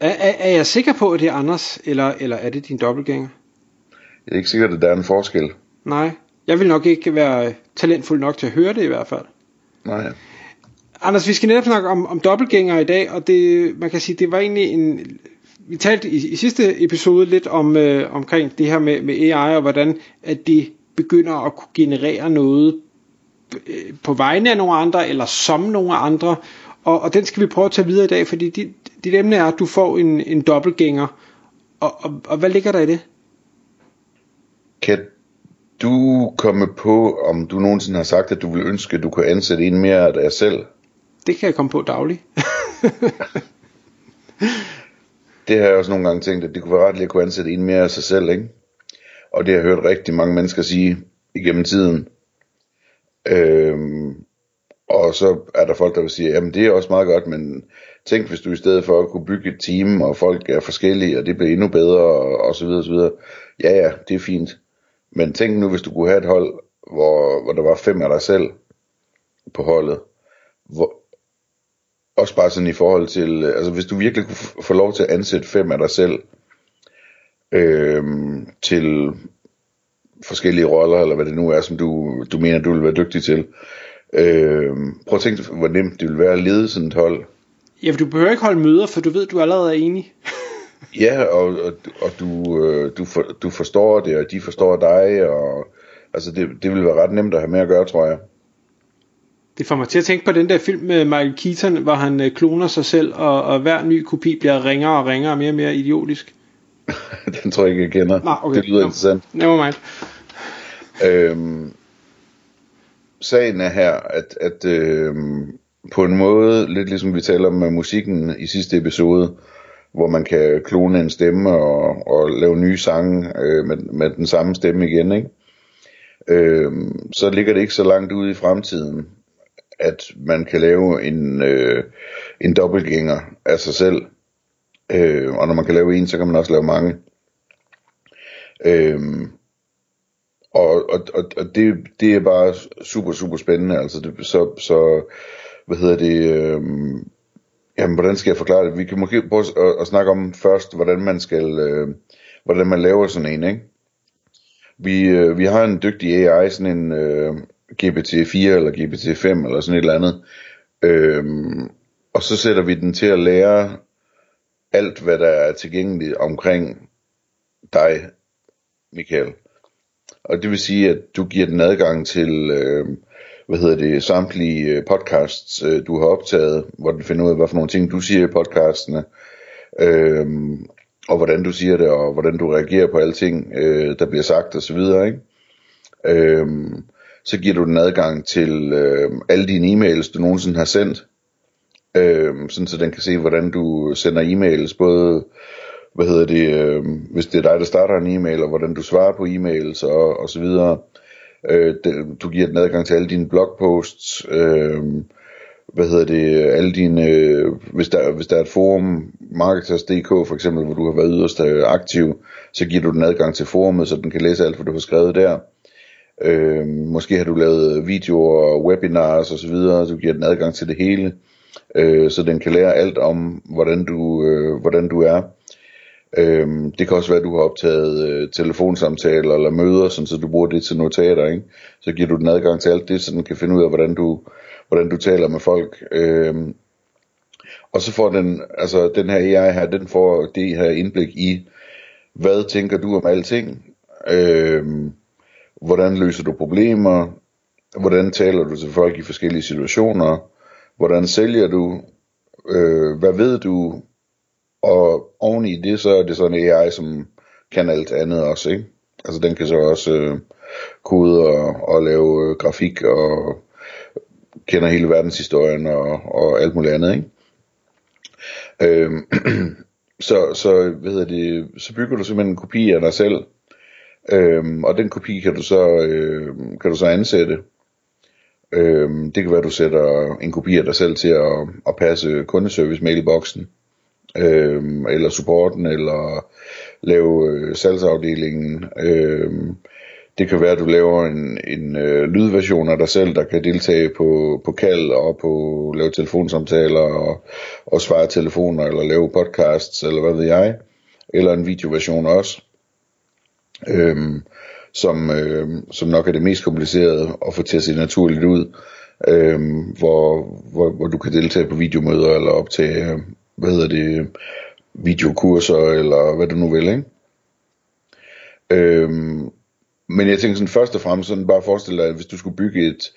Er, er, er jeg sikker på, at det er Anders, eller, eller er det din dobbeltgænger? Jeg er ikke sikkert, at der er en forskel. Nej, jeg vil nok ikke være talentfuld nok til at høre det i hvert fald. Nej. Anders, vi skal netop snakke om, om dobbeltgænger i dag, og det, man kan sige, det var egentlig en... Vi talte i, i sidste episode lidt om øh, omkring det her med, med AI, og hvordan at det begynder at kunne generere noget øh, på vegne af nogle andre, eller som nogle andre, og, og den skal vi prøve at tage videre i dag, fordi dit, dit emne er, at du får en, en dobbeltgænger, og, og, og hvad ligger der i det? Kan du komme på, om du nogensinde har sagt, at du vil ønske, at du kunne ansætte en mere af dig selv? Det kan jeg komme på dagligt. det har jeg også nogle gange tænkt, at det kunne være ret at kunne ansætte en mere af sig selv, ikke? Og det har jeg hørt rigtig mange mennesker sige igennem tiden. Øhm, og så er der folk, der vil sige, jamen det er også meget godt, men tænk hvis du i stedet for at kunne bygge et team, og folk er forskellige, og det bliver endnu bedre, og, og så videre, og så videre. Ja, ja, det er fint. Men tænk nu, hvis du kunne have et hold, hvor, hvor der var fem af dig selv på holdet. Hvor, også bare sådan i forhold til, øh, altså hvis du virkelig kunne få lov til at ansætte fem af dig selv, øh, til forskellige roller, eller hvad det nu er, som du, du mener, du vil være dygtig til. Øhm, prøv at tænke, hvor nemt det vil være at lede sådan et hold. Ja, for du behøver ikke holde møder, for du ved, du allerede er enig. ja, og, og, og du, øh, du, for, du forstår det, og de forstår dig, og altså det, det vil være ret nemt at have med at gøre, tror jeg. Det får mig til at tænke på den der film med Michael Keaton, hvor han øh, kloner sig selv, og, og hver ny kopi bliver ringere og ringere og mere og mere idiotisk. den tror jeg ikke, jeg kender. Nej, okay. Det lyder no, interessant. Never mind. Øhm, sagen er her, at, at øh, på en måde, lidt ligesom vi taler om med musikken i sidste episode, hvor man kan klone en stemme og, og lave nye sange øh, med, med den samme stemme igen, ikke? Øh, så ligger det ikke så langt ude i fremtiden, at man kan lave en, øh, en dobbeltgænger af sig selv. Øh, og når man kan lave en, så kan man også lave mange. Øh, og, og, og, og det, det er bare super, super spændende. Altså det, så, så, hvad hedder det, øh, jamen hvordan skal jeg forklare det? Vi kan måske prøve at, at snakke om først, hvordan man skal, øh, hvordan man laver sådan en, ikke? Vi, øh, vi har en dygtig AI, sådan en øh, GPT-4 eller GPT-5 eller sådan et eller andet. øh, og så sætter vi den til at lære alt, hvad der er tilgængeligt omkring dig, Michael. Og det vil sige, at du giver den adgang til, øh, hvad hedder det, samtlige øh, podcasts, øh, du har optaget, hvor den finder ud af, hvad for nogle ting du siger i podcastene, øh, og hvordan du siger det, og hvordan du reagerer på alting, øh, der bliver sagt osv., ikke? Øh, så giver du den adgang til øh, alle dine e-mails, du nogensinde har sendt, øh, sådan så den kan se, hvordan du sender e-mails, både hvad hedder det, øh, hvis det er dig, der starter en e-mail, og hvordan du svarer på e-mails og, og så videre. Øh, det, du giver den adgang til alle dine blogposts, øh, hvad hedder det, alle dine, øh, hvis, der, hvis der er et forum, Marketers.dk for eksempel, hvor du har været yderst øh, aktiv, så giver du den adgang til forumet, så den kan læse alt, hvad du har skrevet der. Øh, måske har du lavet videoer og webinars osv., så, videre, så du giver den adgang til det hele, øh, så den kan lære alt om, hvordan du, øh, hvordan du er. Øhm, det kan også være, at du har optaget øh, telefonsamtaler eller møder, sådan, så du bruger det til notater. Ikke? Så giver du den adgang til alt det, så den kan finde ud af, hvordan du, hvordan du taler med folk. Øhm, og så får den, altså den her AI her, den får det her indblik i, hvad tænker du om alting? Øhm, hvordan løser du problemer? Hvordan taler du til folk i forskellige situationer? Hvordan sælger du? Øh, hvad ved du? Og oven i det, så er det sådan en AI, som kan alt andet også, ikke? Altså den kan så også øh, kode og, og lave øh, grafik og kender hele verdenshistorien og, og alt muligt andet, ikke? Øh, så, så, hvad hedder det, så bygger du simpelthen en kopi af dig selv, øhm, og den kopi kan du så, øh, kan du så ansætte. Øhm, det kan være, at du sætter en kopi af dig selv til at, at passe kundeservice-mailboksen øh, øhm, eller supporten, eller lave øh, salgsafdelingen. Øh, det kan være, at du laver en, en øh, lydversion af dig selv, der kan deltage på, på kald og på lave telefonsamtaler og, og svare telefoner eller lave podcasts eller hvad ved jeg. Eller en videoversion også. Øhm, som, øh, som nok er det mest komplicerede at få til at se naturligt ud. Øhm, hvor, hvor, hvor du kan deltage på videomøder eller optage, hvad hedder det, videokurser eller hvad du nu vil, ikke? Øhm, men jeg tænker sådan først og fremmest sådan bare forestille dig, at hvis du skulle bygge et,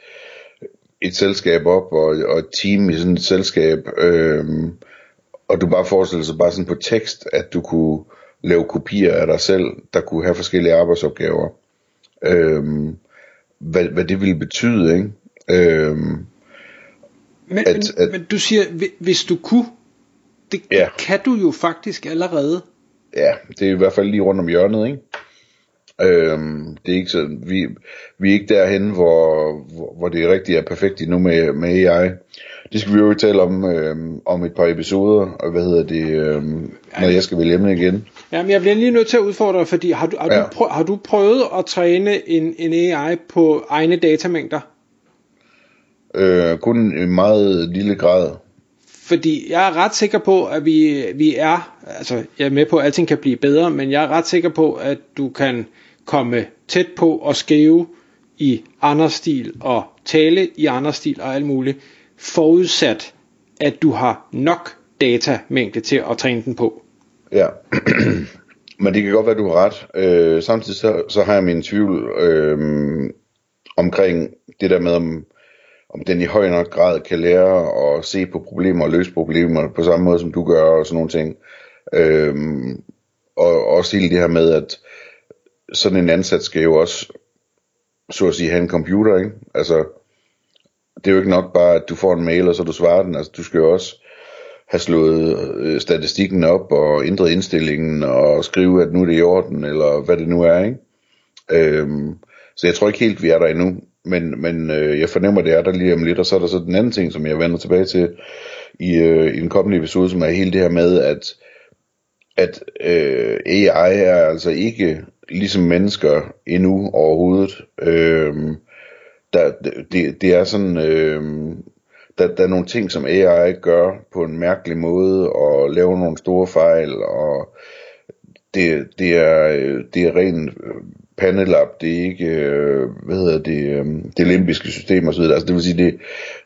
et selskab op og, og et team i sådan et selskab, øhm, og du bare forestiller sig bare sådan på tekst, at du kunne lave kopier af dig selv, der kunne have forskellige arbejdsopgaver. Øhm, hvad, hvad det ville betyde, ikke? Øhm, men, at, men, at, men du siger, hvis du kunne, det, ja. det kan du jo faktisk allerede. Ja, det er i hvert fald lige rundt om hjørnet, ikke? Øhm, det er ikke så, vi, vi er ikke derhen, hvor, hvor, hvor det rigtig er perfekt endnu med, med AI. Det skal vi jo tale om øhm, om et par episoder, og hvad hedder det, øhm, når jeg skal vælge emne igen. Jamen, jeg bliver lige nødt til at udfordre dig, fordi har du, har, ja. du prøvet, har du prøvet at træne en, en AI på egne datamængder? Øh, kun i meget lille grad. Fordi jeg er ret sikker på, at vi, vi er, altså jeg er med på, at alting kan blive bedre, men jeg er ret sikker på, at du kan komme tæt på og skrive i Anders stil og tale i Anders stil og alt muligt, forudsat at du har nok datamængde til at træne den på. Ja, men det kan godt være, at du har ret. Øh, samtidig så, så har jeg min tvivl øh, omkring det der med, om, om den i høj nok grad kan lære at se på problemer og løse problemer på samme måde, som du gør og sådan nogle ting. Øhm, og også hele det her med, at sådan en ansat skal jo også, så at sige, have en computer, ikke? Altså, det er jo ikke nok bare, at du får en mail, og så du svarer den. Altså, du skal jo også have slået øh, statistikken op, og ændret indstillingen, og skrive, at nu er det i orden, eller hvad det nu er, ikke? Øhm, så jeg tror ikke helt, vi er der endnu. Men, men øh, jeg fornemmer, det er der lige om lidt, og så er der så den anden ting, som jeg vender tilbage til i, øh, i en kommende episode, som er hele det her med, at, at øh, AI er altså ikke ligesom mennesker endnu overhovedet. Øh, der, det, det er sådan, øh, der, der er nogle ting, som AI gør på en mærkelig måde, og laver nogle store fejl, og det, det er, øh, det er ren øh, pandelap, det er ikke, øh, hvad hedder det, øh, det limbiske system osv. Altså det vil sige, det,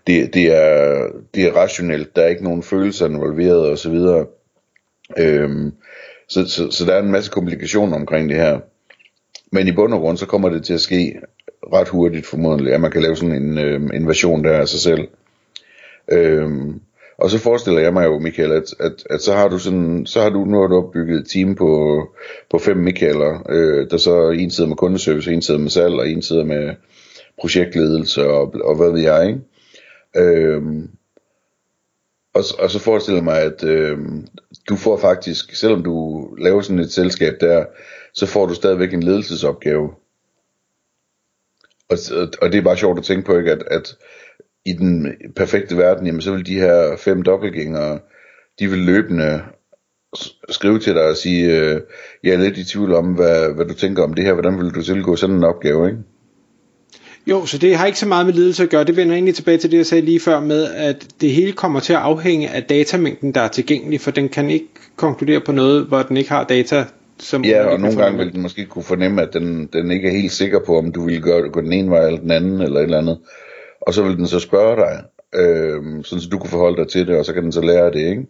det, det, er, det er rationelt, der er ikke nogen følelser involveret osv. Øhm, så, så, så der er en masse komplikationer omkring det her. Men i bund og grund, så kommer det til at ske ret hurtigt formodentlig, at man kan lave sådan en, øh, en version der af sig selv. Øhm, og så forestiller jeg mig jo, Michael, at, at, at så har du sådan, så har du nu har du opbygget et team på, på fem Michaeler, øh, der så en sidder med kundeservice, en sidder med salg, og en sidder med projektledelse, og, og hvad ved jeg, ikke? Øhm, og, og så forestiller jeg mig, at øh, du får faktisk, selvom du laver sådan et selskab der, så får du stadigvæk en ledelsesopgave. Og, og det er bare sjovt at tænke på, ikke, at, at i den perfekte verden, jamen så vil de her fem dobbeltgængere, de vil løbende skrive til dig og sige, øh, jeg er lidt i tvivl om, hvad, hvad du tænker om det her, hvordan vil du tilgå sådan en opgave, ikke? Jo, så det har ikke så meget med ledelse at gøre. Det vender egentlig tilbage til det, jeg sagde lige før med, at det hele kommer til at afhænge af datamængden, der er tilgængelig, for den kan ikke konkludere på noget, hvor den ikke har data, som ja, og nogle gange vil den måske kunne fornemme, at den, den ikke er helt sikker på, om du vil gøre, gå den ene vej eller den anden, eller et eller andet. Og så vil den så spørge dig, øh, sådan så du kan forholde dig til det, og så kan den så lære det, ikke?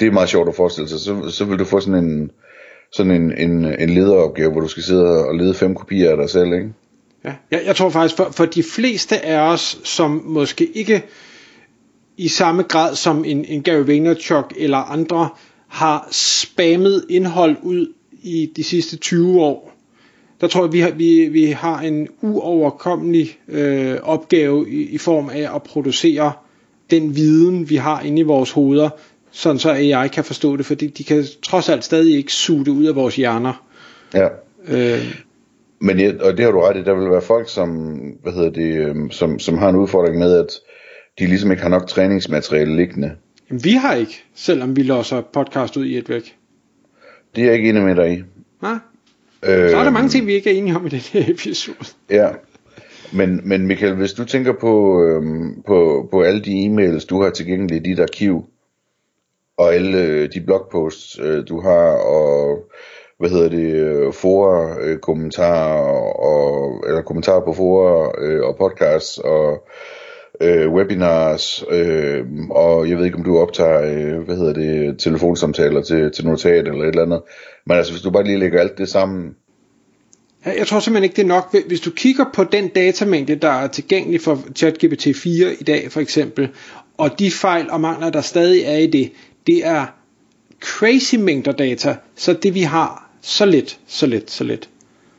Det er meget sjovt at forestille sig. Så, så vil du få sådan en, sådan en, en, en lederopgave, hvor du skal sidde og lede fem kopier af dig selv, ikke? Ja, jeg, jeg tror faktisk, for, for de fleste af os, som måske ikke i samme grad som en, en Gary Vaynerchuk eller andre, har spammet indhold ud i de sidste 20 år, der tror jeg, vi har, vi, vi har en uoverkommelig øh, opgave i, i form af at producere den viden, vi har inde i vores hoveder, sådan så AI kan forstå det, fordi de kan trods alt stadig ikke suge det ud af vores hjerner. Ja. Øh, Men ja, og det har du ret i, der vil være folk, som, hvad hedder det, øhm, som, som har en udfordring med, at de ligesom ikke har nok træningsmateriale liggende. jamen, vi har ikke, selvom vi låser podcast ud i et væk. Det er jeg ikke enig med dig i. Nej, Øh, så er der mange ting, vi ikke er enige om i den her episode. Ja, men, men Michael, hvis du tænker på, øhm, på, på alle de e-mails, du har tilgængelige i dit arkiv, og alle øh, de blogposts, øh, du har, og hvad hedder det, øh, fora, øh, kommentarer, og, eller kommentarer på fora, øh, og podcasts, og øh, webinars, øh, og jeg ved ikke, om du optager, øh, hvad hedder det, telefonsamtaler til, til notat eller et eller andet. Men altså, hvis du bare lige lægger alt det sammen, Jeg tror simpelthen ikke, det er nok. Hvis du kigger på den datamængde, der er tilgængelig for ChatGPT 4 i dag for eksempel, og de fejl og mangler, der stadig er i det, det er crazy mængder data, så det vi har, så lidt, så lidt, så lidt.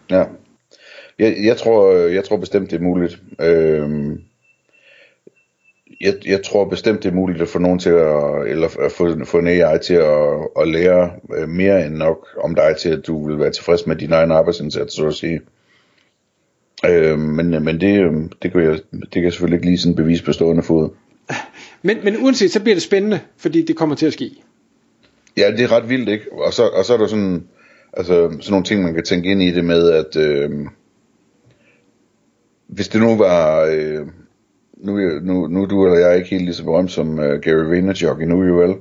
Ja. Jeg, jeg, tror, jeg tror bestemt, det er muligt. Øhm, jeg, jeg tror bestemt, det er muligt at få nogen til at, eller at få, få en AI til at, at lære øh, mere end nok om dig til, at du vil være tilfreds med din egen arbejdsindsats, så at sige. Øhm, men men det, øhm, det, kan jeg, det kan jeg selvfølgelig ikke lige sådan bevise på stående fod. Men, men uanset, så bliver det spændende, fordi det kommer til at ske. Ja, det er ret vildt, ikke? Og så, og så er der sådan, altså, sådan nogle ting, man kan tænke ind i det med, at øh, hvis det nu var, øh, nu, nu, nu er du eller jeg ikke helt lige så berømt som uh, Gary Vaynerchuk endnu, jo vel?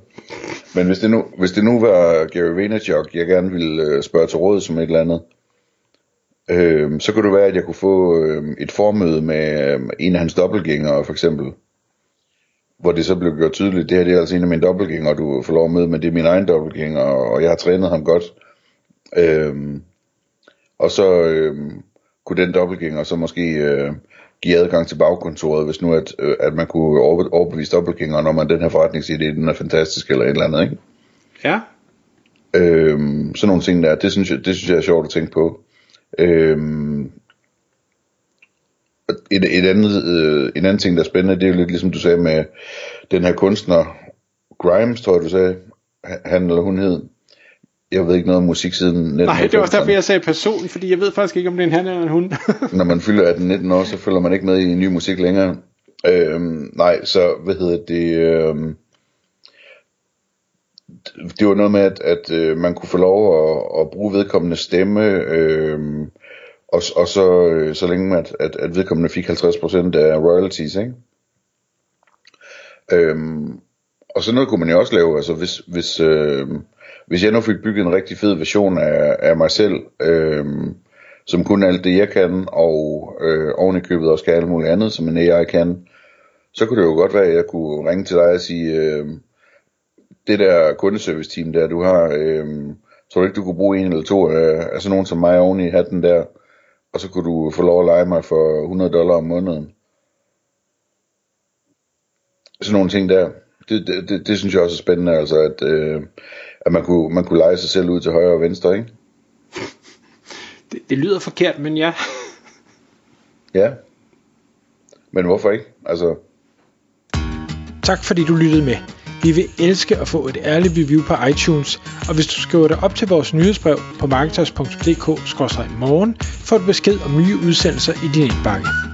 Men hvis det nu, hvis det nu var Gary Vaynerchuk, jeg gerne ville uh, spørge til råd som et eller andet, øh, så kunne det være, at jeg kunne få øh, et formøde med øh, en af hans dobbeltgængere, for eksempel hvor det så blev gjort tydeligt, det her det er altså en af mine dobbeltgængere, du får lov at møde, men det er min egen dobbeltgænger, og jeg har trænet ham godt. Øh, og så øh, kunne den dobbeltgænger så måske øh, give adgang til bagkontoret, hvis nu at, øh, at man kunne overbe- overbevise dobbeltgængeren om, at den her forretningsidé, den er fantastisk, eller et eller andet, ikke? Ja, Øhm, sådan nogle ting der, det synes, jeg, det synes jeg er sjovt at tænke på. Øhm, et, et andet, øh, en anden ting, der er spændende, det er jo lidt ligesom du sagde med den her kunstner, Grimes, tror jeg du sagde, han eller hun hed. Jeg ved ikke noget om musik siden 1990'erne. nej, det var også derfor, jeg sagde person, fordi jeg ved faktisk ikke, om det er en han eller en hun. Når man fylder 18-19 år, så følger man ikke med i ny musik længere. Øhm, nej, så hvad hedder det... Øhm, det var noget med, at, at øh, man kunne få lov at, at bruge vedkommende stemme, øh, og, og så, øh, så længe at, at, at vedkommende fik 50% af royalties, ikke? Øhm, og sådan noget kunne man jo også lave, altså hvis, hvis, øh, hvis jeg nu fik bygget en rigtig fed version af, af mig selv, øh, som kunne alt det jeg kan, og øh, oven i købet også kan alt muligt andet, som en AI kan, så kunne det jo godt være, at jeg kunne ringe til dig og sige, øh, det der kundeservice team der, du har, øh, tror du ikke, du kunne bruge en eller to af, af sådan nogen som mig oven i hatten der, og så kunne du få lov at lege mig for 100 dollar om måneden. Sådan nogle ting der. Det, det, det, det synes jeg også er spændende, altså at, øh, at man, kunne, man kunne lege sig selv ud til højre og venstre, ikke? det, det lyder forkert, men ja. Ja. Men hvorfor ikke? Altså, Tak fordi du lyttede med. Vi vil elske at få et ærligt review på iTunes, og hvis du skriver dig op til vores nyhedsbrev på marketers.dk-morgen, får du besked om nye udsendelser i din indbakke.